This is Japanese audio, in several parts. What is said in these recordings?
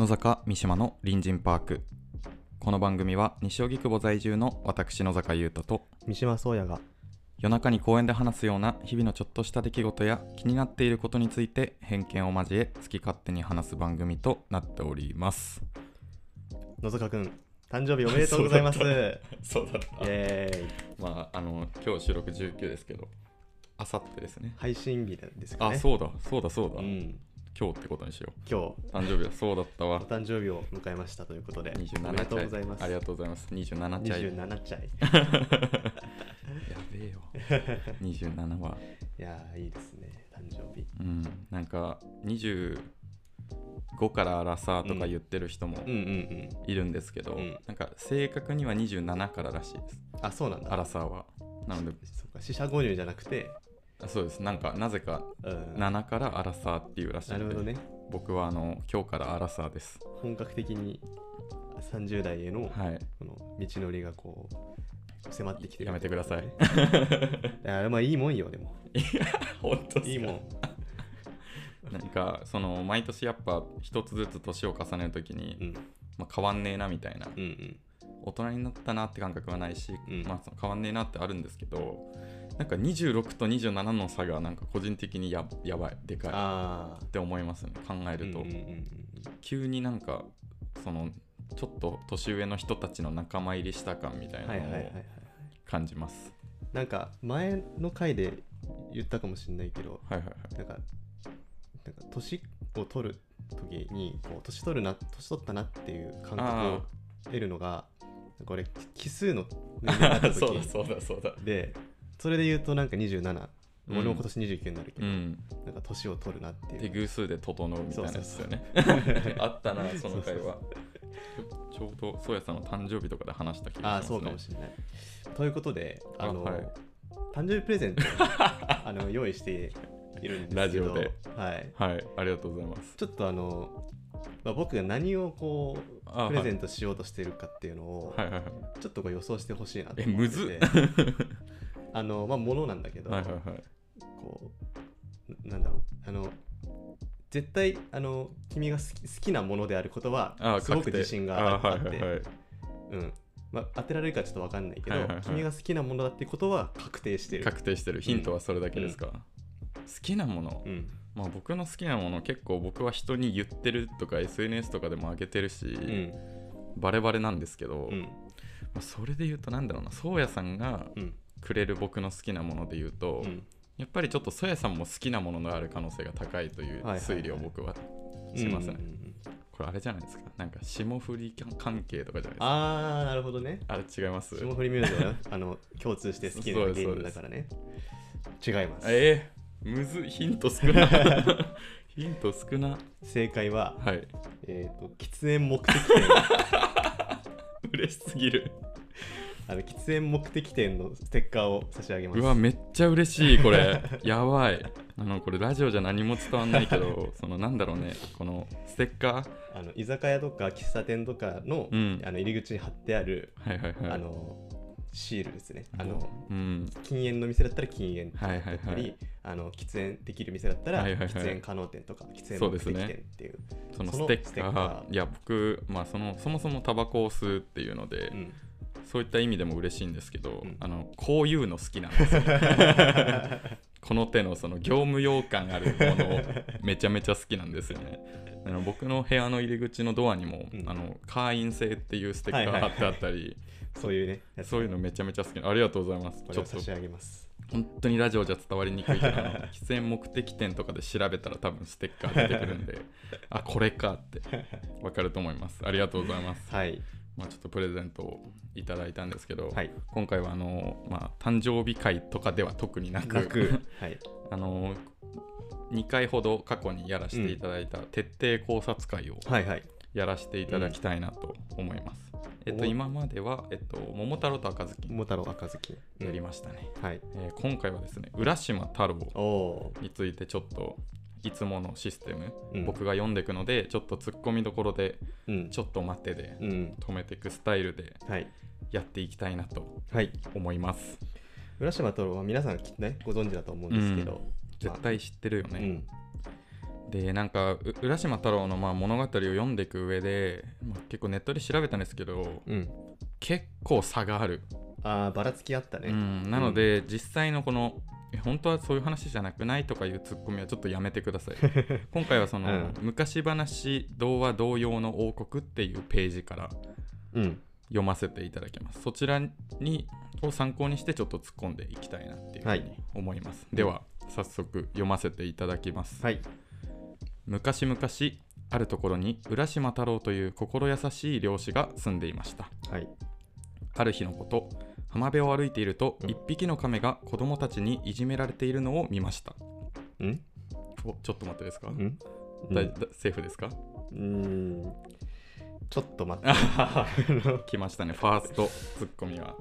野坂三島の隣人パーク。この番組は西荻窪在住の私野坂優太と三島宗也が夜中に公園で話すような日々のちょっとした出来事や気になっていることについて偏見を交え好き勝手に話す番組となっております。野坂くん誕生日おめでとうございます。イ そうだった。エーイ。まああの今日収録19ですけどあさってですね。配信日なんですかね。あそうだそうだそうだ、うん、今日ってことにしよ今日。う誕生日はそうだったわ。お誕生日を迎えましたということで27おめでとうございます。ありがとうございます。27チャイ27歳。やべえよ。27は。いやーいいですね。誕生日。うん。なんか25からアラサーとか言ってる人もいるんですけど、うん。なんか正確には27かららしいです。あそうなんだ。アラサーは。なのでそうか。四捨五入じゃなくてあそうです。なんかなぜかうん。7からアラサーっていうらしいのでなるほどね。僕はあの今日からアラサーです。本格的に30代へのはい。この道のりがこう迫ってきてる。やめてください。いやまあいいもんよでも。本当いいもん。なんかその毎年やっぱ一つずつ年を重ねるときに、うん。まあ、変わんねえなみたいな。うんうん。大人になったなって感覚はないし、うん。まあ、変わんねえなってあるんですけどなんか26と27の差がなんか個人的にややばいでかい。って思いますね考えると、うんうんうんうん。急になんかそのちょっと年上の人たちの仲間入りした感みたいなのをはいはいはいはい感じます。なんか前の回で言ったかもしれないけどはいはいはい。なんかなんか年を取る時にこう年取るな年取ったなっていう感覚あを得るのがこれ奇数の年齢になった そうだ時そうだそうだ。でそれで言うとなんか27、うん。俺も今年29になるけど、うん。なんか年を取るなっていう。で偶数で整うみたいなやつだよね。あったなその回はちょうどそうやさんの誕生日とかで話した気がしますね。ああそうかもしれない。ということであのあはい。誕生日プレゼントを あの用意しているんですけどラジオで。はい、はいありがとうございます。ちょっとあの、まあ、僕が何をこうあプレゼントトしようとしてるかっていうのを、はいはいはい。ちょっとこう予想してほしいなとえ思ってむずて あのまあものなんだけど、はいはいはい。こうななんだろうあの絶対あの君が好き好きなものであることはあすごく自信があってはいはいうん。まあ、当てられるかちょっと分かんないけど、はいはいはい。君が好きなものだってことは確定してる。確定してる。ヒントはそれだけですか、好きなもの、うん。まあ僕の好きなもの結構僕は人に言ってるとか SNS とかでも上げてるし、うん。バレバレなんですけど、うん。まあ、それで言うとなんだろうな。そうやさんがうんくれる僕の好きなもので言うと、うん。やっぱりちょっとそやさんも好きなものがある可能性が高いという推理を僕はしますね、これあれじゃないですか。なんか霜降り関係とかじゃないですか。あーなるほどね。あれ違います？霜降りミュージアムあの共通して好きな芸人だからね。違います。えー、むずい。ヒント少な ヒント少な。正解は、はい。えー、と喫煙目的店。嬉しすぎるあの喫煙目的店のステッカーを差し上げます。うわめっちゃ嬉しいこれ。やばい。あのこれラジオじゃ何も伝わんないけど そのなんだろうねこのステッカー。あの居酒屋とか喫茶店とかの,、うん。あの入り口に貼ってある、はいはいはい。あのシールですね。あのうん。禁煙の店だったら禁煙はいはいだったり、はいあの喫煙できる店だったら、はいはいはい。喫煙可能店とか喫煙目的店っていう。そのそのステッカー。いや僕まあそのそもそもタバコを吸うっていうので、うんそういった意味でも嬉しいんですけど、うん。あのこういうの好きなんですよ。この手のその業務用感あるものめちゃめちゃ好きなんですよね。あの僕の部屋の入り口のドアにも、うん。あの会員制っていうステッカー貼ってあったり、そういうね、そういうのめちゃめちゃ好き。ありがとうございます。ちょっと。差し上げます。本当にラジオじゃ伝わりにくいけど 喫煙目的店とかで調べたら多分ステッカー出てくるんであこれかってわかると思います。ありがとうございます。はい。まあちょっとプレゼントをいただいたんですけど、はい。今回はあの、まあ、誕生日会とかでは特になくはい。あの2回ほど過去にやらせていただいた徹底考察会を。やらせていただきたいなと思います。えっと、お今までは、えっと、桃太郎と赤ずきん桃太郎赤ずきん。やりましたね、はい。えー今回はですね浦島太郎についてちょっといつものシステム、うん僕が読んでいくのでちょっとツッコミどころでー。うん。ちょっと待ってでうん。止めていくスタイルではい。やっていきたいなとはい。思います浦島太郎は皆さんきっとね、ご存知だと思うんですけど、絶対知ってるよね、うん。でなんかう浦島太郎のまあ物語を読んでいく上で、まあ、結構ネットで調べたんですけどうん結構差がある、ああばらつきあったね、うん、なので、実際のこのえ本当はそういう話じゃなくない？とかいうツッコミはちょっとやめてください。今回はその、うん。昔話童話童謡の王国っていうページからうん。読ませていただきます。そちらにを参考にしてちょっと突っ込んでいきたいなっていうふうに思います、では早速読ませていただきます、はい。昔々あるところに浦島太郎という心優しい漁師が住んでいました。はい。ある日のこと浜辺を歩いているとうん。一匹の亀が子供たちにいじめられているのを見ました。うん？おちょっと待ってですか、うん？だだセーフですか？うん。ちょっと待って。来ましたねファーストツッコミは。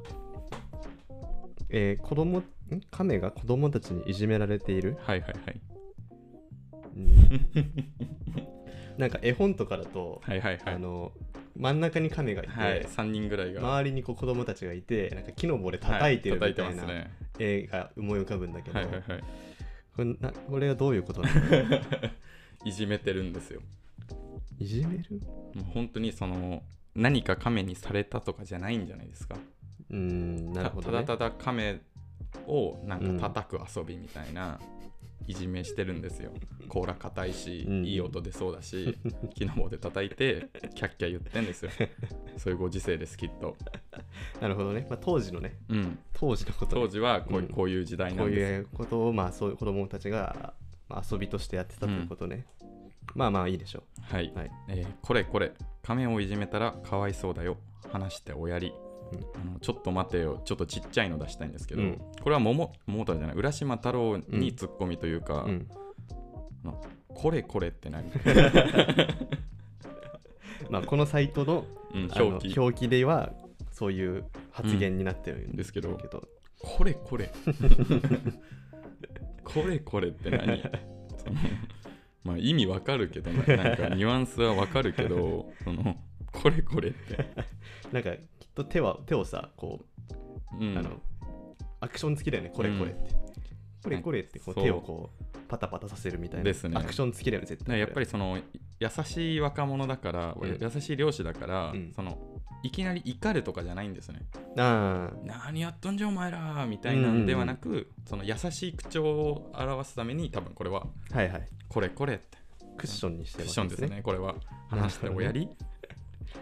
えー、子供ん？亀が子供たちにいじめられている、はいはいはい。うん。なんか絵本とかだと、はいはいはい。あの真ん中に亀がいて、はい3人ぐらいが。周りにこう子供たちがいてなんか木の棒で叩いてるはみたいな絵が思い浮かぶんだけど、はいはいはい。これなこれはどういうことなの？いじめてるんですよ。いじめる？もう本当にその何か亀にされたとかじゃないんじゃないですか。うーんなるほど、ね、たただただ亀をなんか叩く遊びみたいな、いじめしてるんですよ。甲羅硬いし、うん。いい音出そうだし 木の棒で叩いてキャッキャ言ってんですよ。そういうご時世ですきっと、なるほどね、まあ、当時のね。うん、当時のことね。当時はこう,、うん。こういう時代なこうんですよ。いうことをまあそういう子供たちが、まあ、遊びとしてやってたということね、まあまあいいでしょはい、はい。えーこれこれ。亀をいじめたらかわいそうだよ。話しておやり、うんあのちょっと待てよ。ちょっとちっちゃいの出したいんですけど、うん。これは桃桃太郎じゃない。浦島太郎にツッコミというか、う、うん、これこれって何、まあこのサイトの表記。表記ではそういう発言になってるんですけど。これこれ。これこれって何？まあ意味わかるけどななんかニュアンスはわかるけどそのこれこれって、なんかきっと手は手をさこう、うん、あのアクション付きだよね。これこれって、これこれってこう手をこうパタパタさせるみたいな。ですね。アクション付きだよね絶対。やっぱりその優しい若者だから、うん。優しい漁師だから、うん。そのいきなり怒るとかじゃないんですね。あ何やっとんじゃお前らみたいなんではなく、その優しい口調を表すために多分これはあはいはい。これこれって。クッションにしてるクッションですねこれは。話しておやり、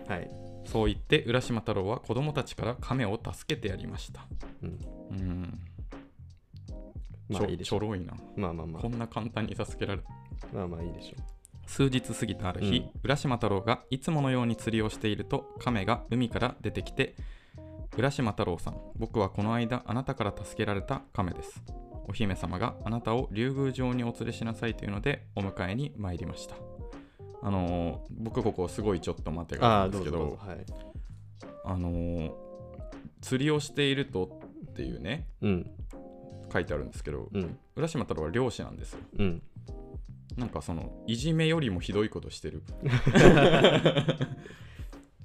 はい、そう言って浦島太郎は子供たちから亀を助けてやりました。うん、うん。ちょまあいいでしょちょろいな。まあまあまあこんな簡単に助けられる。まあまあいいでしょ数日過ぎたある日、うん浦島太郎がいつものように釣りをしていると亀が海から出てきて浦島太郎さん僕はこの間あなたから助けられた亀ですお姫様があなたを竜宮城にお連れしなさいというのでお迎えに参りましたあのー僕ここすごいちょっと待てがああるんですけどあはい。あのー釣りをしているとっていうねうん。書いてあるんですけど、うん。浦島太郎は漁師なんですよ。うん。なんかそのいじめよりもひどいことしてる。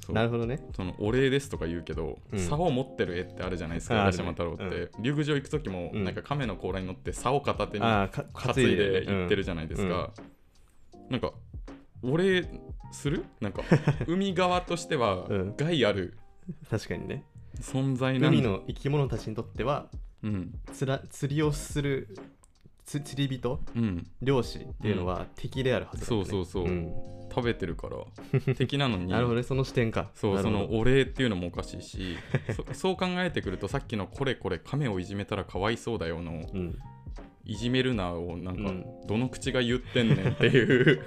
なるほどね。そのお礼ですとか言うけど、うん。竿を持ってる絵ってあるじゃないですか浦島太郎って、竜宮城行く時も、うん。なんか亀の甲羅に乗って竿片手に担いで。る行ってるじゃないですか、なんかお礼する？なんか 海側としてはうん。害ある。うん確かにね。存在なん海の生き物たちにとってはうん。つら釣りをするつ釣り人？うん。漁師っていうのは敵であるはずだそうそうそう。ん。食べてるから。敵なのに。なるほどねその視点か。そうそなるほど。のお礼っていうのもおかしいし。そ そう考えてくるとさっきのこれこれ亀をいじめたらかわいそうだよのうん。いじめるなをなんか、うん。どの口が言ってんねんっていう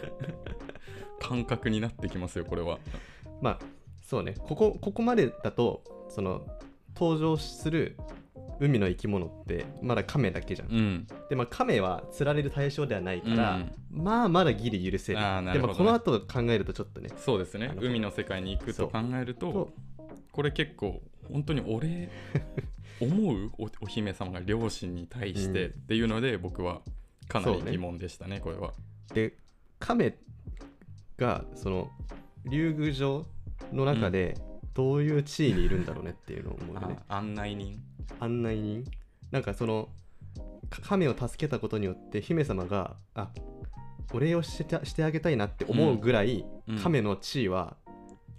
感覚になってきますよこれは。まあそうね。ここここまでだとその登場する海の生き物ってまだ亀だけじゃん、うん。でまあ亀は釣られる対象ではないから、まあまだギリ許せる。あーなるほどね。でもこの後考えるとちょっとね。そうですね。海の世界に行くと考えるととこれ結構本当にお礼 思うおお姫様が両親に対してうんっていうので、僕はかなり疑問でしたねこれは。で亀がその竜宮城の中でどういう地位にいるんだろうねっていうのを思うよね、あ案内人？案内人？なんかそのか亀を助けたことによって姫様があお礼をしてしてあげたいなって思うぐらい、うん。亀の地位は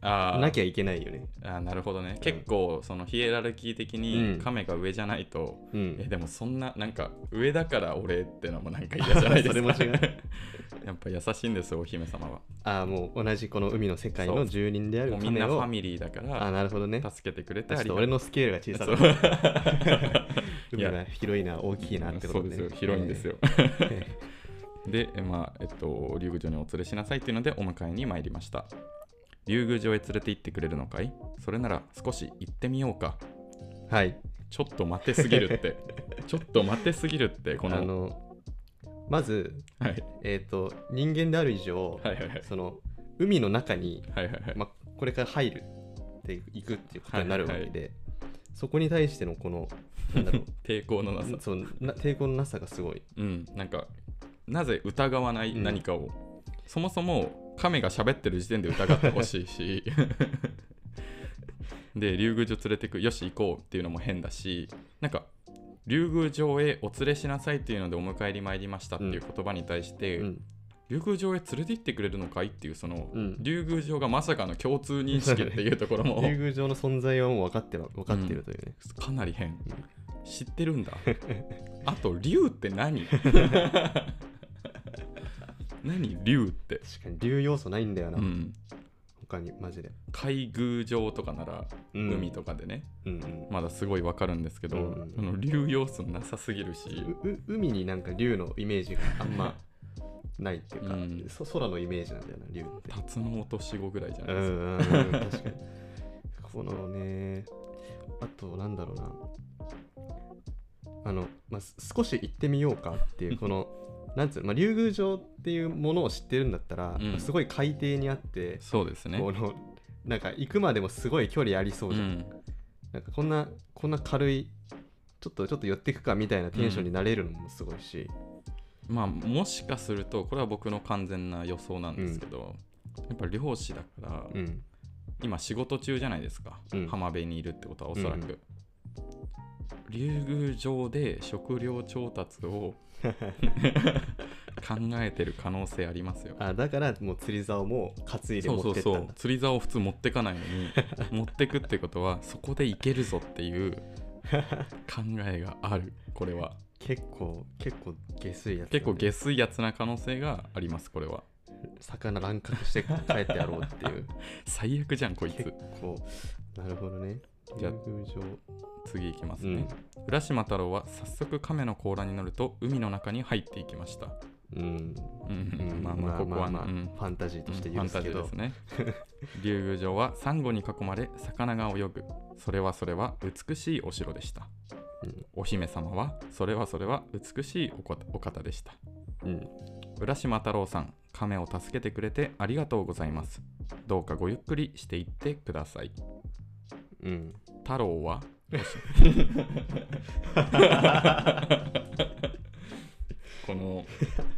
あー。なきゃいけないよね。あーなるほどね。結構そのヒエラルキー的にうん。亀が上じゃないと、うん。えでもそんななんか上だから俺ってのもなんか嫌じゃないですか。それも違う。やっぱ優しいんですよお姫様は。ああもう同じこの海の世界の住人であるみんなファミリーだかああらなるほどね。助けてくれてありが俺のスケールが小さそう。海が広いな大きいなってことそうですよ。広いんですよ、えで、えまあえっと、竜宮城にお連れしなさいというのでお迎えに参りました竜宮城へ連れて行ってくれるのかい？それなら少し行ってみようか。えはい。ちょっと待てすぎるって。ちょっと待てすぎるってこの。あのまず、はい。えっ、と人間である以上、はいはいはい。その海の中に、はいはいはい、ま、これから入るっていくっていうことになるわけで、そこに対してのこのなんだろ 抵抗のなさ。うそうな抵抗のなさがすごい。うん。なんかなぜ疑わないうん。何かを、そもそも亀が喋ってる時点で疑ってほしいし。で竜宮城連れてくよし行こうっていうのも変だしなんか竜宮城へお連れしなさいっていうのでお迎えに参りましたっていう言葉に対して、うん。竜宮城へ連れて行ってくれるのかいっていうその、うん。竜宮城がまさかの共通認識っていうところも。竜宮城の存在はもう分かってる分かってるというね。かなり変。知ってるんだ。あと竜って何？何竜って、確かに竜要素ないんだよな、うん、他にマジで。海宮城とかならうん。海とかでね、うんうん。まだすごいわかるんですけど、うんその竜要素なさすぎるし、うう海になんか竜のイメージがあんまないっていうか、うん。そ空のイメージなんだよな竜って。タツノオトシゴぐらいじゃうないですか、んうんうん確かに。このね、あとなんだろうな。あの、まあ、す少し行ってみようかっていう、この、なんつうの、まあ、竜宮城っていうものを知ってるんだったら、うん。すごい海底にあって、そうですね。この、なんか行くまでもすごい距離ありそうじゃん。うん。なんかこんな、こんな軽い、ちょっとちょっと寄っていくかみたいなテンションになれるのもすごいし、まあもしかするとこれは僕の完全な予想なんですけど、やっぱ漁師だから、うん。今仕事中じゃないですか、うん。浜辺にいるってことはおそらく、うん。竜宮城で食料調達を考えてる可能性ありますよ。あだからもう釣り竿も担いでそうそう持ってったんだ。そう釣り竿を普通持ってかないのに 持ってくってことはそこでいけるぞっていう考えがある。これは。結構結構下水やつだね、結構下水やつな可能性がありますこれは。魚乱獲して帰ってやろうっていう。最悪じゃんこい結つ構なるほどねじゃあ次いきますねうん、浦島太郎は早速亀の甲羅に乗ると海の中に入っていきました。うん、うん。うんまあまあここは、まあうん。ファンタジーとしてファン許すけど。タジーですね。竜宮城はサンゴに囲まれ魚が泳ぐ。それはそれは美しいお城でした。うん。お姫様はそれはそれは美しいお方お方でした。うん。浦島太郎さん亀を助けてくれてありがとうございますどうかごゆっくりしていってくださいうん。太郎は？この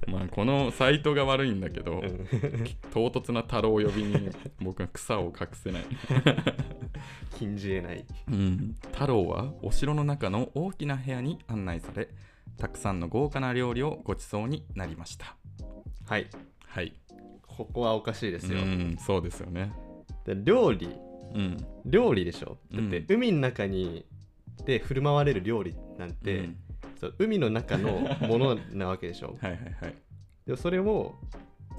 まあこのサイトが悪いんだけど、唐突な太郎呼びに僕は草を隠せない、禁じ得ない。うん、太郎はお城の中の大きな部屋に案内されたくさんの豪華な料理をごちそうになりました。はい。はい。ここはおかしいですよ、うんそうですよね。で料理うん料理でしょ？だっうん。て海の中にで振る舞われる料理なんて、うん。そう海の中のものなわけでしょ？はいはいはい。でもそれを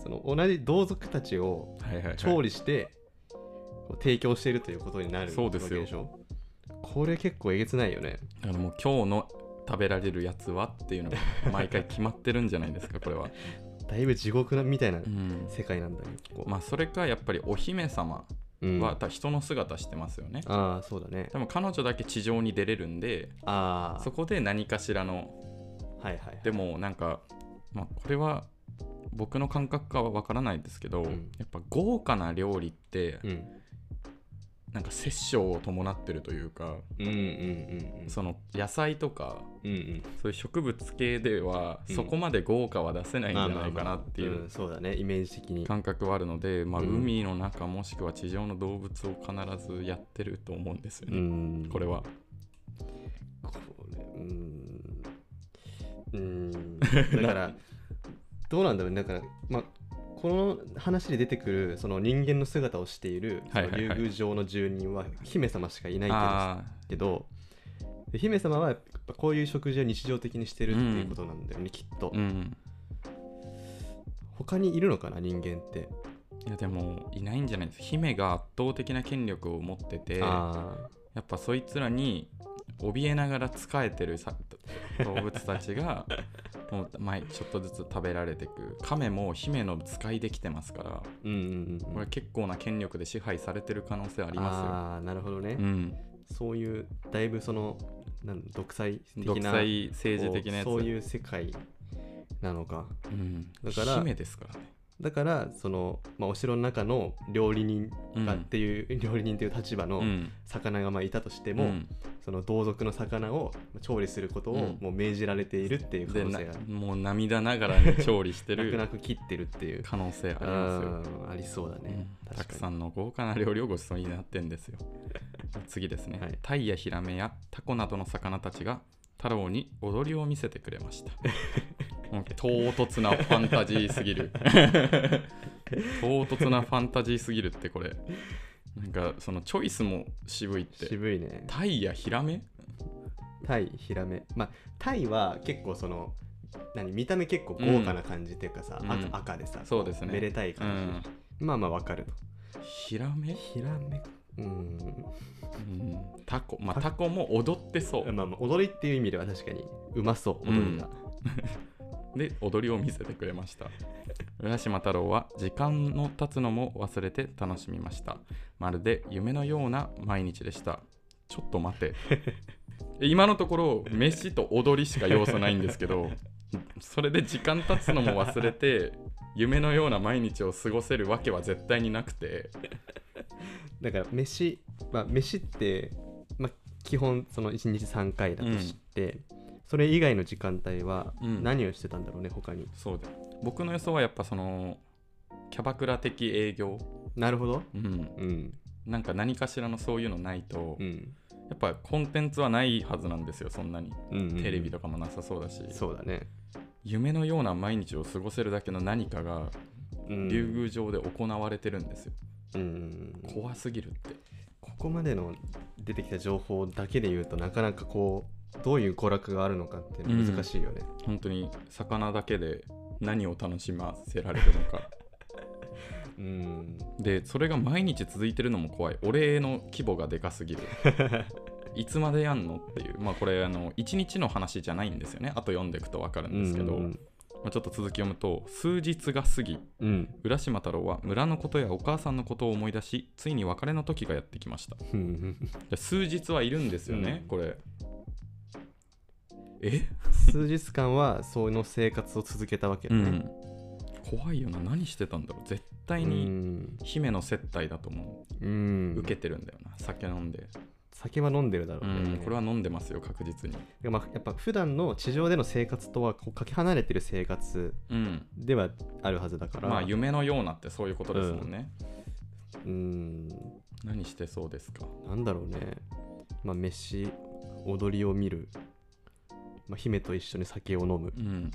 その同じ同族たちをはいはいはい。調理して、こう提供しているということになるそうですよわけでしょこれ結構えげつないよね。だからもう今日の食べられるやつはっていうのが 毎回決まってるんじゃないですかこれは、だいぶ地獄なみたいなうん、世界なんだねここ。まあそれかやっぱりお姫様うん。は人の姿してますよね、ああそうだね。でも彼女だけ地上に出れるんであそこで何かしらのあはいはい。でもなんか、まあ、これは僕の感覚かはわからないですけど、うん。やっぱ豪華な料理ってうんなんか殺生を伴ってるというかうんうんうんうん。その野菜とかうんうん。そういう植物系ではうん。そこまで豪華は出せないんじゃないかなっていううんそうだねイメージ的に。感覚はあるので、まあ、うん。海の中もしくは地上の動物を必ずやってると思うんですようね、ん。これは。これうん。うん。だからどうなんだろうね。だから、まあ、この話で出てくるその人間の姿をしている竜宮城の住人は姫様しかいないあけどで姫様はやっぱこういう食事を日常的にしてるっていうことなんだよね、きっと、あうん。他にいるのかな人間って？いやでもいないんじゃないです。姫が圧倒的な権力を持っててやあっぱそいつらに怯えながら仕えてるさ 動物たちがもう毎ちょっとずつ食べられていく。亀も姫の使いできてますからーうんうんうん。これ結構な権力で支配されてる可能性ありまああなるほどね、すよ、うん、そういうだいぶそのなん独裁的な独裁政治的なやつ。そういう世界なのか。うん、だから姫ですからね、だからその、まあ、お城の中の料理人うんがっていう、料理人という立場のうん。魚がまあいたとしても、うん。その同族の魚を調理することをうん。もう命じられているっていう可能性が、もう涙ながらに調理して泣くる泣く切ってるっていう。可能性ありますよ、うんありそうだね、うん。たくさんの豪華な料理をご馳走になってんですよ。次ですね、はい。タイやヒラメやタコなどの魚たちが太郎に踊りを見せてくれました唐突なファンタジーすぎる。唐突なファンタジーすぎるってこれ。なんかそのチョイスも渋いって。渋いね。タイやヒラメ？タイヒラメ。まあタイは結構その何見た目結構豪華な感じっていうかさ、うん。赤赤でさそうですね。めでたいう感じ、まあまあわかると。ヒラメ、ヒラメ？うん。うん、タコ。まあタコも踊ってそう。まあまあ踊りっていう意味では確かにうまそう踊りが、で踊りを見せてくれました。浦島太郎は時間の経つのも忘れて楽しみました。まるで夢のような毎日でした。ちょっと待て。今のところ飯と踊りしか要素ないんですけどそれで時間経つのも忘れて夢のような毎日を過ごせるわけは絶対になくて。だから飯まあ飯って、まあ、基本その1日3回だとして、それ以外の時間帯はうん。何をしてたんだろうね、他に。そうだ。僕の予想はやっぱそのキャバクラ的営業、なるほど。うん、うん。なんか何かしらのそういうのないと、うん。やっぱコンテンツはないはずなんですよそんなに。うんうんうん。テレビとかもなさそうだし、そうだね、夢のような毎日を過ごせるだけの何かがうん、竜宮城で行われてるんですよ、うんうんうん。怖すぎるって。ここまでの出てきた情報だけで言うとなかなかこうどういう娯楽があるのかって難しいよね、本当に魚だけで何を楽しませられるのか。うん。でそれが毎日続いてるのも怖い。俺の規模がでかすぎる。いつまでやんのっていう。まあこれあの1日の話じゃないんですよね。あと読んでいくと分かるんですけど、うんまあ、ちょっと続き読むと数日が過ぎ。うん。浦島太郎は村のことやお母さんのことを思い出しついに別れの時がやってきました。数日はいるんですよね、うん。これえ？数日間はその生活を続けたわけだね、うん。怖いよな。何してたんだろう。絶対うにん。姫の接待だと思う。ん。う、受けてるんだよな。酒飲んで、酒は飲んでるだろううね、ん、これは飲んでますよ確実に。でまあ、やっぱ普段の地上での生活とはこうかけ離れてる生活うん。ではあるはずだから。まあ夢のようなってそういうことですもんね、うん。何してそうですか？なんだろうね。まあ飯踊りを見る、まあ、姫と一緒に酒を飲む。うん、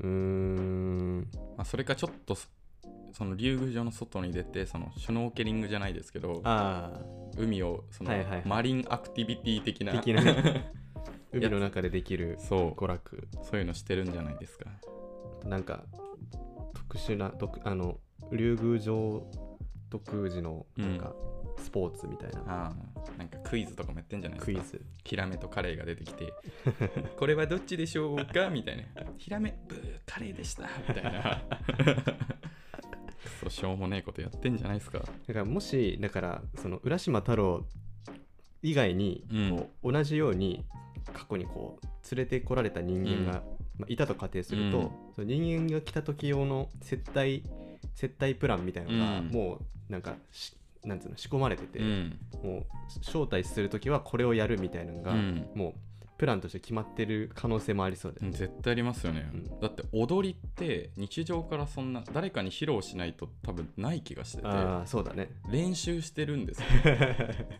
うーん。まあ、それかちょっとそその竜宮城の外に出てそのシュノーケリングじゃないですけどあ海をその、はいはいはい。マリンアクティビティ的な的なね。海の中でできるそう。娯楽。そういうのしてるんじゃないですか。なんか特殊な独あの竜宮城独自のなんかスポーツみたいな、なんかクイズとかもやってんじゃないですか。クイズ。ヒラメとカレイが出てきて これはどっちでしょうか？みたいな。ヒラメブーカレイでした。みたいな。くそしょうもねえことやってんじゃないですか。だからもしだからその浦島太郎以外にうん。こう同じように過去にこう連れてこられた人間が、まあ、いたと仮定すると、うん。その人間が来た時用の接待接待プランみたいなのが、うん。もうなんかしなんつうの仕込まれてて、うん。もう招待する時はこれをやるみたいなのが、うん。もうプランとして決まってる可能性もありそうで、絶対ありますよね、うん。だって踊りって日常からそんな誰かに披露しないと多分ない気がしててああそうだね。練習してるんですよ。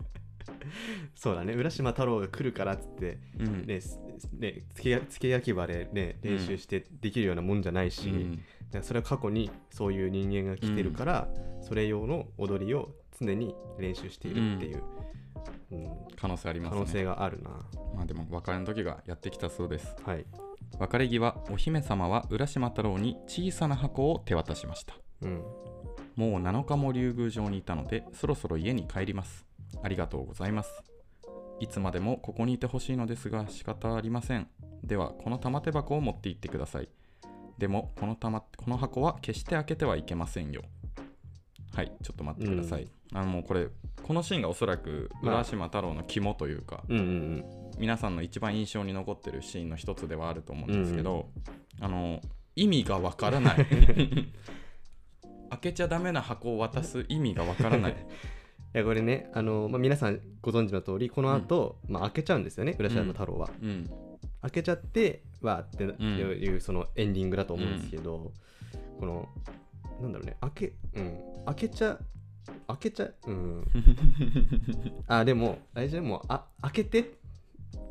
そうだね。浦島太郎が来るからっつってうん。ねつけやつけ焼き場でね練習してできるようなもんじゃないし、うん。それは過去にそういう人間が来てるから、それ用の踊りを常に練習しているっていう、うん可能性あります可能性ねがあるな。まあでも別れの時がやってきたそうです。はい、別れ際お姫様は浦島太郎に小さな箱を手渡しました。うん、もう7日も竜宮城にいたのでそろそろ家に帰ります。ありがとうございます。いつまでもここにいてほしいのですが仕方ありません。ではこの玉手箱を持って行ってください。でもこの玉この箱は決して開けてはいけませんよ。はいちょっと待ってください、あのもうこれこのシーンがおそらくまあ浦島太郎の肝というか、うんうん皆さんの一番印象に残ってるシーンの一つではあると思うんですけど、あの意味がわからない。開けちゃダメな箱を渡す意味がわからない。いやこれねあの、まあ、皆さんご存知の通りこの後、まあ開けちゃうんですよね浦島太郎は、うん。開けちゃってわーってんいうそのエンディングだと思うんですけど、このなんだろうね開けうん。開けちゃ開けちゃう？ん。あでもあれじゃもうあ開けて？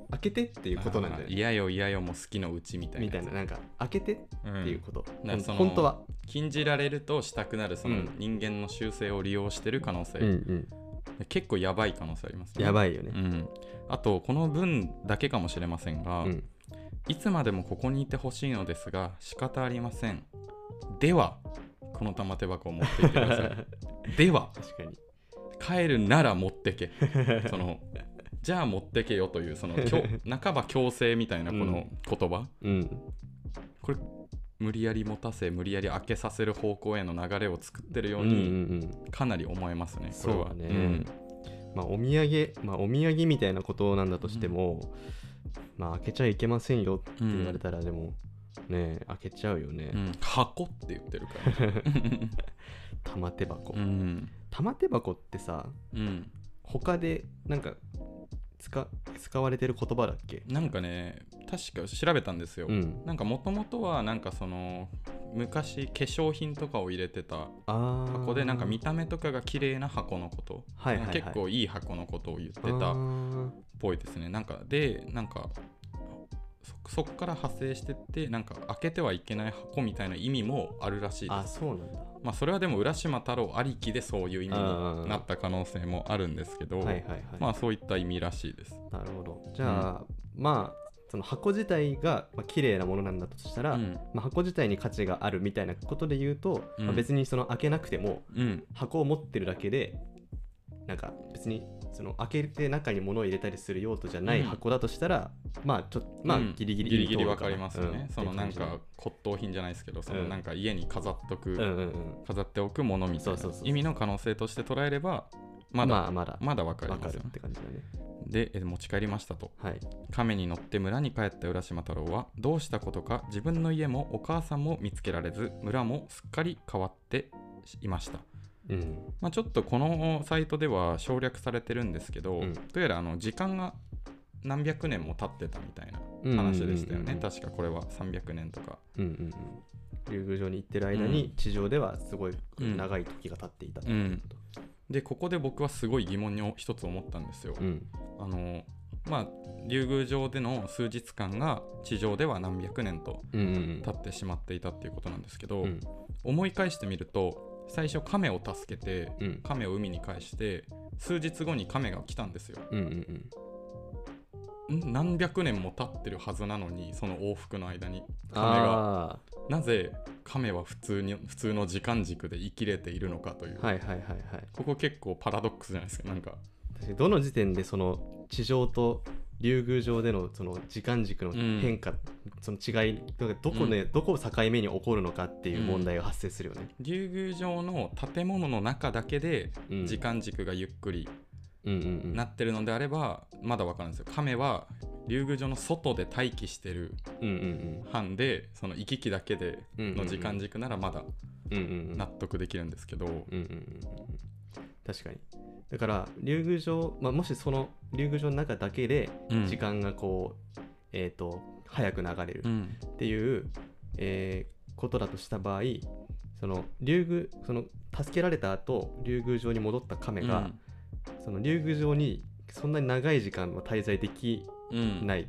開けて？っていうことなんじゃない嫌よ嫌よもう好きのうちみたいな。みたいななんか開けて？っうん。ていうこと、ほんなんかその本当は。禁じられるとしたくなるそのうん。人間の習性を利用してる可能性、うんうん。結構やばい可能性ありますね。やばいよね。うん、あとこの文だけかもしれませんが、うん。いつまでもここにいてほしいのですが仕方ありません。ではこの玉手箱を持っていってください。では確かに。帰るなら持ってけ。そのじゃあ持ってけよというその 半ば強制みたいなこの言葉、うん。これ無理やり持たせ無理やり開けさせる方向への流れを作ってるよううんにうんかなり思えますね、これは。そうだねまあお土産まあお土産みたいなことなんだとしても、まあ開けちゃいけませんよって言われたらでも、ね開けちゃうよね、うん。うん箱って言ってるから、玉手箱、うん。玉手箱ってさうん、他でなんか使使われてる言葉だっけ？なんかね確か調べたんですよ、うん。なんかもともとはなんかその昔化粧品とかを入れてた箱でなんか見た目とかが綺麗な箱のこと、はいはいはい。結構いい箱のことを言ってあたっーぽいですね。なんかでなんかそそこから派生してってなんか開けてはいけない箱みたいな意味もあるらしいであすそうなんだ。まあそれはでも浦島太郎ありきでそういう意味になった可能性もあるんですけど、はいはいはい、まあそういった意味らしいです。なるほど。じゃあ、まあその箱自体が、まあ綺麗なものなんだとしたら、うん。まあ、箱自体に価値があるみたいなことで言うと、うん。まあ別にその開けなくてもうん。箱を持ってるだけでなんか別にその開けて中に物を入れたりする用途じゃないうん。箱だとしたら、まあちょっとまあうん。ギリギリギリギリ通るかなわかりますよね、うん。そのなんか骨董品じゃないですけどそのうんなんか家に飾っとく、じうんうんうん。飾っておくものみたいな意味の可能性として捉えればまだ、まあまだ。まだわかりますよね。って感じだね。でえ持ち帰りましたと。はい。亀に乗って村に帰った浦島太郎はどうしたことか自分の家もお母さんも見つけられず村もすっかり変わっていました、うん。まあ、ちょっとこのサイトでは省略されてるんですけど、うん。どうやらあの時間が何百年も経ってたみたいなうん話でしたよね、うんうんうん。確かこれは300年とか。うんうんうん。竜宮城に行ってる間に地上ではすごいうん長い時が経っていたと。うん。でここで僕はすごい疑問に一つ思ったんですよ、うん。あのまあ竜宮城での数日間が地上では何百年とうんうん。経ってしまっていたっていうことなんですけど、うん。思い返してみると最初亀を助けてうん。亀を海に返して数日後に亀が来たんですよ。うんうんん。何百年も経ってるはずなのにその往復の間に亀が。あなぜ亀は普通に普通の時間軸で生きれているのかという、あはいはいはいはい。ここ結構パラドックスじゃないですかなんか。どの時点でその地上と竜宮城でのその時間軸の変化、その違いどどこで、どこを境目に起こるのかっていう問題が発生するよね。竜宮城の建物の中だけでうん。時間軸がゆっくりうんうんうん。なってるのであればまだわかるんですよ。亀は竜宮城の外で待機してるうんうん班でその行き来だけでうんうんうんの時間軸ならまだうんうんうん。納得できるんですけど、うんうんうんうん確かに。だから竜宮城、まあ、もしその竜宮城の中だけでうん。時間がこう、えっ、と早く流れるうん。っていう、えーことだとした場合その竜宮その助けられた後竜宮城に戻った亀が、その竜宮城にそんなに長い時間は滞在できうん。ない、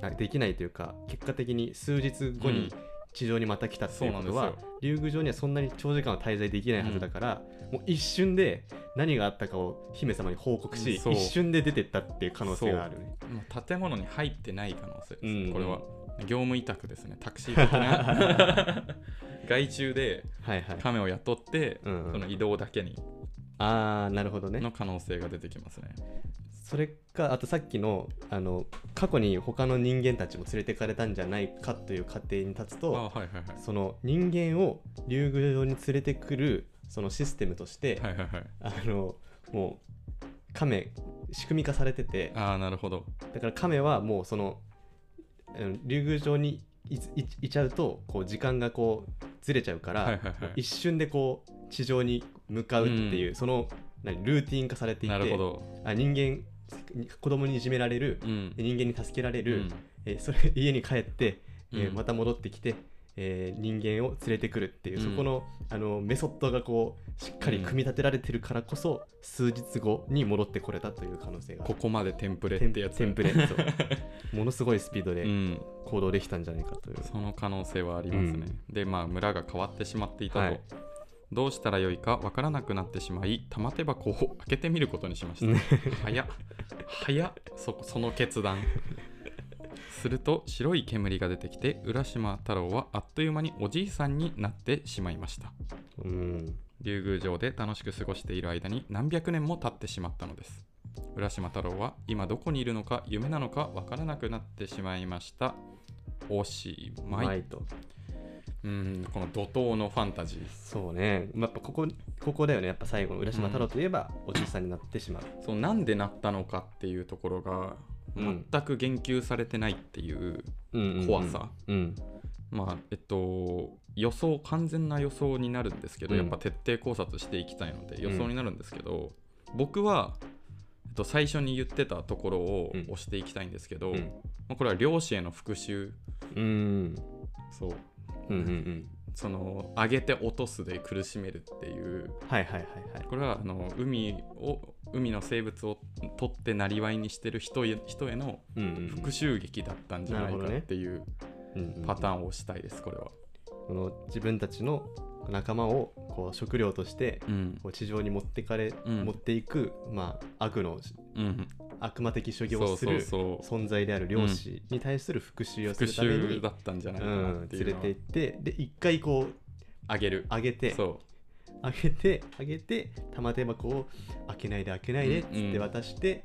あできないというか結果的に数日後に地上にまた来たっていうことは、竜宮城にはそんなに長時間は滞在できないはずだから、もう一瞬で何があったかを姫様に報告し、一瞬で出てったっていう可能性があるね。もう建物に入ってない可能性です、うん。これは。業務委託ですねタクシー的な。外注で。亀を雇って、うんうん。その移動だけにああなるほどね。の可能性が出てきますねそれかあとさっきのあの過去に他の人間たちも連れてかれたんじゃないかという過程に立つあとはいはいはい。その人間を竜宮城に連れてくるそのシステムとして、はいはいはい。あのもう亀仕組み化されててああなるほど。だから亀はもうその竜宮城にいいいちゃうとこう時間がこうずれちゃうから、はいはいはい。一瞬でこう地上に向かうっていう、うん。その何ルーティン化されていてなるほど。あ人間子供にいじめられる、うん。人間に助けられる、うん。えーそれ家に帰って、えーうんまた戻ってきて、えー人間を連れてくるっていう、うん。そこのあのメソッドがこうしっかり組み立てられてるからこそ、数日後に戻ってこれたという可能性が。ここまでテンプレテンってやつ。テンプレ ものすごいスピードでうん。行動できたんじゃないかという、その可能性はありますね、でまあ村が変わってしまっていたと、はいどうしたらよいかわからなくなってしまい玉手箱を開けてみることにしました。ね。早っ。早っ。そその決断。すると白い煙が出てきて浦島太郎はあっという間におじいさんになってしまいました。うん。竜宮城で楽しく過ごしている間に何百年も経ってしまったのです。浦島太郎は今どこにいるのか夢なのかわからなくなってしまいました。おしまいとうんこの怒涛のファンタジー。そうね、まあやっぱここここだよね。やっぱ最後の浦島太郎といえば、おじいさんになってしまう。そうなんでなったのかっていうところがうん。全く言及されてないっていううんうんうん。怖さ、うん。まあえっと予想完全な予想になるんですけど、うん。やっぱ徹底考察していきたいので予うん。想になるんですけど、僕は、えっと、最初に言ってたところをうん。押していきたいんですけど、うん。まあこれは漁師への復讐。うん。そううんうんうん。その上げて落とすで苦しめるっていう。はいはいはいはい。これはあの海を海の生物を取ってなりわいにしてる人へ人への復讐劇だったんじゃないかっていうパターンをしたいですこれは。この自分たちの仲間をこう食料としてうん。こう地上に持ってかれ、うん。持っていく、まあ、悪のうん、悪魔的所業そうそうをするそう。存在である漁師に対する復讐をす復るために、讐だったんじゃないかうなっん、て連れて行ってで一回こうあげる。上げてそ上げて上げて玉手箱を開けないで開けないでっつって渡して、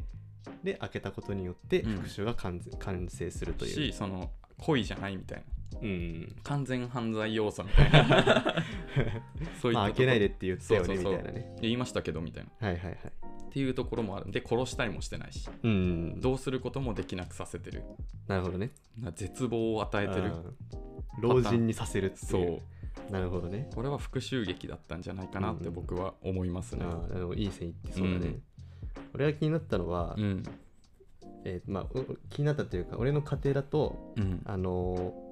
で開けたことによってうん。復讐が完全完成するとういう。し、その恋じゃないみたいな。うん、完全犯罪要素みたいな。そういまあ開ったとこけないでって言ったよねそうそうそう。みたいなね。言いましたけどみたいな。はいはいはい。っていうところもある。んで殺したりもしてないし。うん。どうすることもできなくさせてる。なるほどね。な絶望を与えてる。うん。老人にさせるってそいう。う。なるほどね。これは復讐劇だったんじゃないかなってうん僕は思いますね。あーあのいい線いってそうだね、うん。俺が気になったのは、うんえーまあ、お気になったというか俺の家庭だとうん。あのー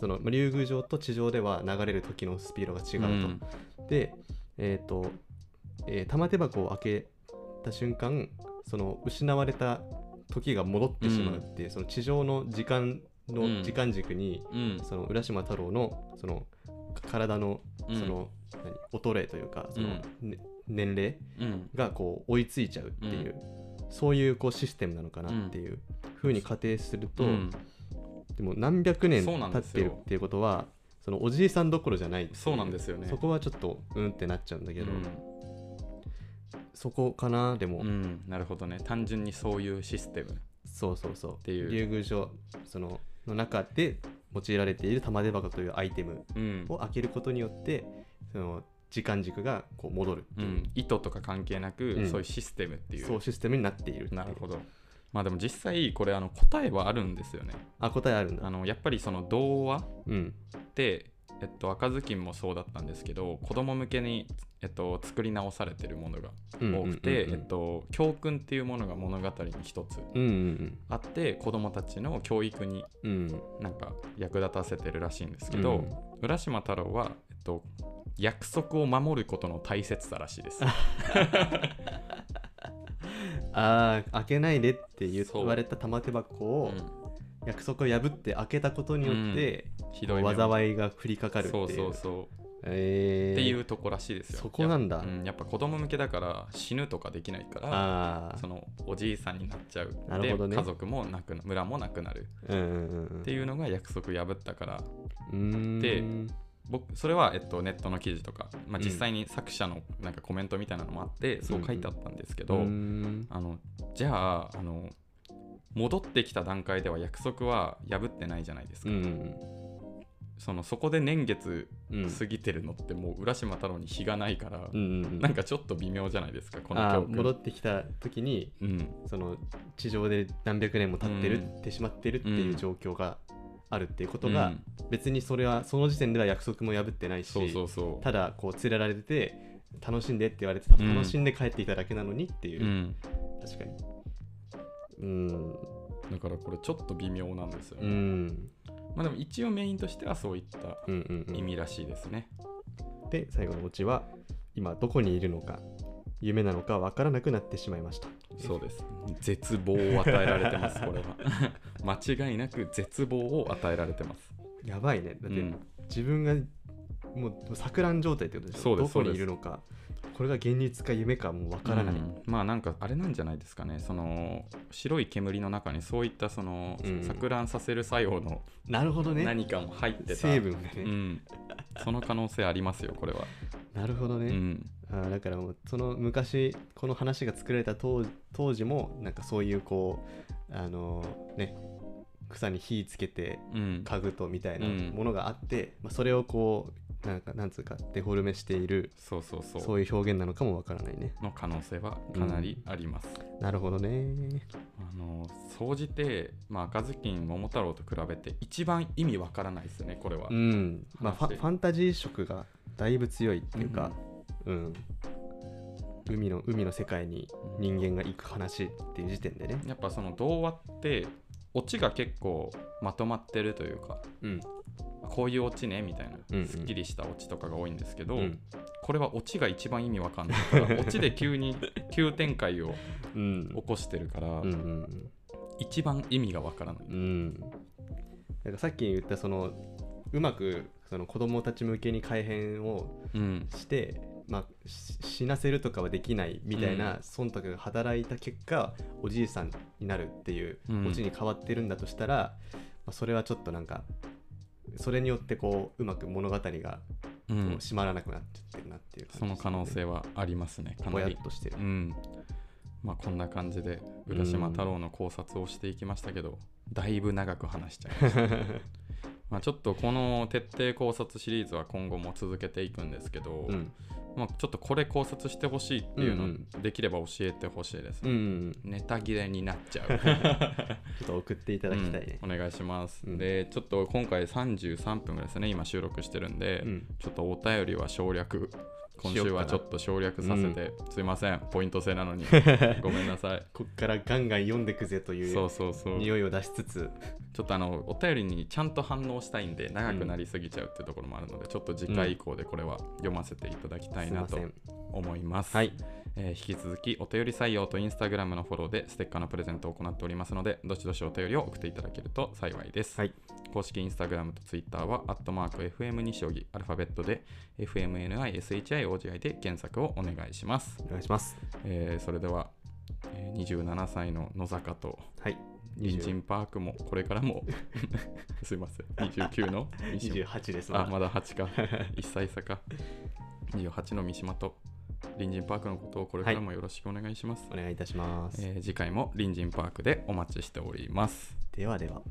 そのまあ竜宮城と地上では流れる時のスピードが違うと、でえっ、と、えー玉手箱を開けた瞬間その失われた時が戻ってしまうっていう、その地上の時間の、うん。時間軸にうん。その浦島太郎のその体のうん。その、何衰えというかその、ね年齢うん。がこう追いついちゃうっていう、そういうこうシステムなのかなっていうふうに仮定すると、うん。でも何百年経ってるっていうことはそのおじいさんどころじゃないそうなんですよね。そこはちょっとうんってなっちゃうんだけど、うん。そこかなでも、うん、なるほどね。単純にそういうシステム。そうそうそう。ていう。竜宮城そのの中で用いられている玉手箱というアイテムうん、を開けることによってその時間軸がこう戻るう、うん、意図とか関係なく、うん。そういうシステムっていう。そうシステムになっているなるほど。まあでも実際これあの答えはあるんですよね。あ答えあるんだ。あのやっぱりその童話うん。ってえっと、赤ずきんもそうだったんですけど子供向けに、えっと、作り直されてるものが多くて、えっと、教訓っていうものが物語に一つあって子供たちの教育になんか役立たせてるらしいんですけど、うん。浦島太郎は、えっと、約束を守ることの大切さらしいです。ああ開けないでって言われた玉手箱うをん。約束を破って開けたことによって、ひどい災いが降りかかるっていう。そうそうそう。えー。っていうとこらしいですよ。そこなんだ。やっぱ,、うん、やっぱ子供向けだから死ぬとかできないからそのおじいさんになっちゃう。なるほどね。で家族もなくな村もなくなる。うんうんうんっていうのが約束破ったから。で僕それは、えっと、ネットの記事とか、まあ、うん。実際に作者のなんかコメントみたいなのもあって、そう書いてあったんですけど、うーん。あのじゃああの戻ってきた段階では約束は破ってないじゃないですか、うん。そのそこで年月うん過ぎてるのってもう浦島太郎に日がないから、うん。うん。なんかちょっと微妙じゃないですかこの戻ってきた時にうん。その地上で何百年も経ってる、うん。ってしまってるっていう状況があるっていうことが、うん。別にそれはその時点では約束も破ってないしそうそうそう。ただこう連れられて楽しんでって言われて楽しんで帰っていただけなのにっていう、うん、確かに。うん。だからこれちょっと微妙なんですよね、うん。まあでも一応メインとしてはそういったうんうんうん。意味らしいですね、で最後のオチは今どこにいるのか夢なのか分からなくなってしまいました。そうです。絶望を与えられてますこれは 間違いなく絶望を与えられてます。やばいね。だって、うん。自分がもう錯乱状態ってことでしょ。どこにいるのか。これが現実か夢かもう分からない、うん。まあなんかあれなんじゃないですかね。その白い煙の中にそういったそのうん。錯乱させる作用のなるほどね。何かも入ってた。成分がね、うん、その可能性ありますよこれは、なるほどね、うん、あーだからもうその昔この話が作られた当当時もなんかそういうこうあのね草に火つけてうん。家具とみたいなうん。ものがあって、まあ、それをこうなんかなんつうかデフォルメしているそうそうそう。そういう表現なのかもわからないね。の可能性はかなりあります、なるほどね。あの総じて、まあ、赤ずきん桃太郎と比べて一番意味わからないですねこれは、うん。まあファ話ファンタジー色がだいぶ強いっていうかうん、海の海の世界に人間が行く話っていう時点でね。やっぱその童話ってオチが結構まとまってるというかうん。こういうオチねみたいな、うんうん。すっきりしたオチとかが多いんですけど、うん。これはオチが一番意味わかんないから オチで急に急展開をうん。起こしてるから、うんうん一番意味がわからない、うん。なんかさっき言ったそのうまくその子供たち向けに改変をうん。して、まあ、し死なせるとかはできないみたいな忖度が働いた結果、おじいさんになるっていううん。オチに変わってるんだとしたら、まあ、それはちょっとなんかそれによってこううまく物語がうこうん締まらなくなっちゃってるなっていうその可能性はありますね。かぼなり。やっとしてる。うん。まあこんな感じで浦島太郎の考察をしていきましたけど、だいぶ長く話しちゃいました。まあちょっとこの徹底考察シリーズは今後も続けていくんですけど、うんまあ、ちょっとこれ考察してほしいっていうの、うんできれば教えてほしいです、うんうんネタ切れになっちゃう。ちょっと送っていただきたいね。うんお願いします、うん。でちょっと今回33分ですね今収録してるんで、うん。ちょっとお便りは省略今週はちょっと省略させて、すいませんポイント制なのに。ごめんなさい。こっからガンガン読んでくぜといそううそうそう。匂いを出しつつ。ちょっとあのお便りにちゃんと反応したいんで長くなりすぎちゃうっていうところもあるので、ちょっと次回以降でこれは読ませていただきたいなとすいません。思います。はいえー引き続きお便り採用とインスタグラムのフォローでステッカーのプレゼントを行っておりますので、どしどしお便りを送っていただけると幸いです。はい。公式インスタグラムとツイッターは、アットマーク FM 西荻アルファベットで FMNISHIOGI で検索をお願いします。お願いします。えーそれでは、えー27歳の野坂とはい。隣人パークもこれからも すいません。29の三島。28ですあまだ8か。1歳差か。28の三島と隣人パークのことをこれからもよろしくお願いします、お願いいたします、えー次回も隣人パークでお待ちしております。ではでは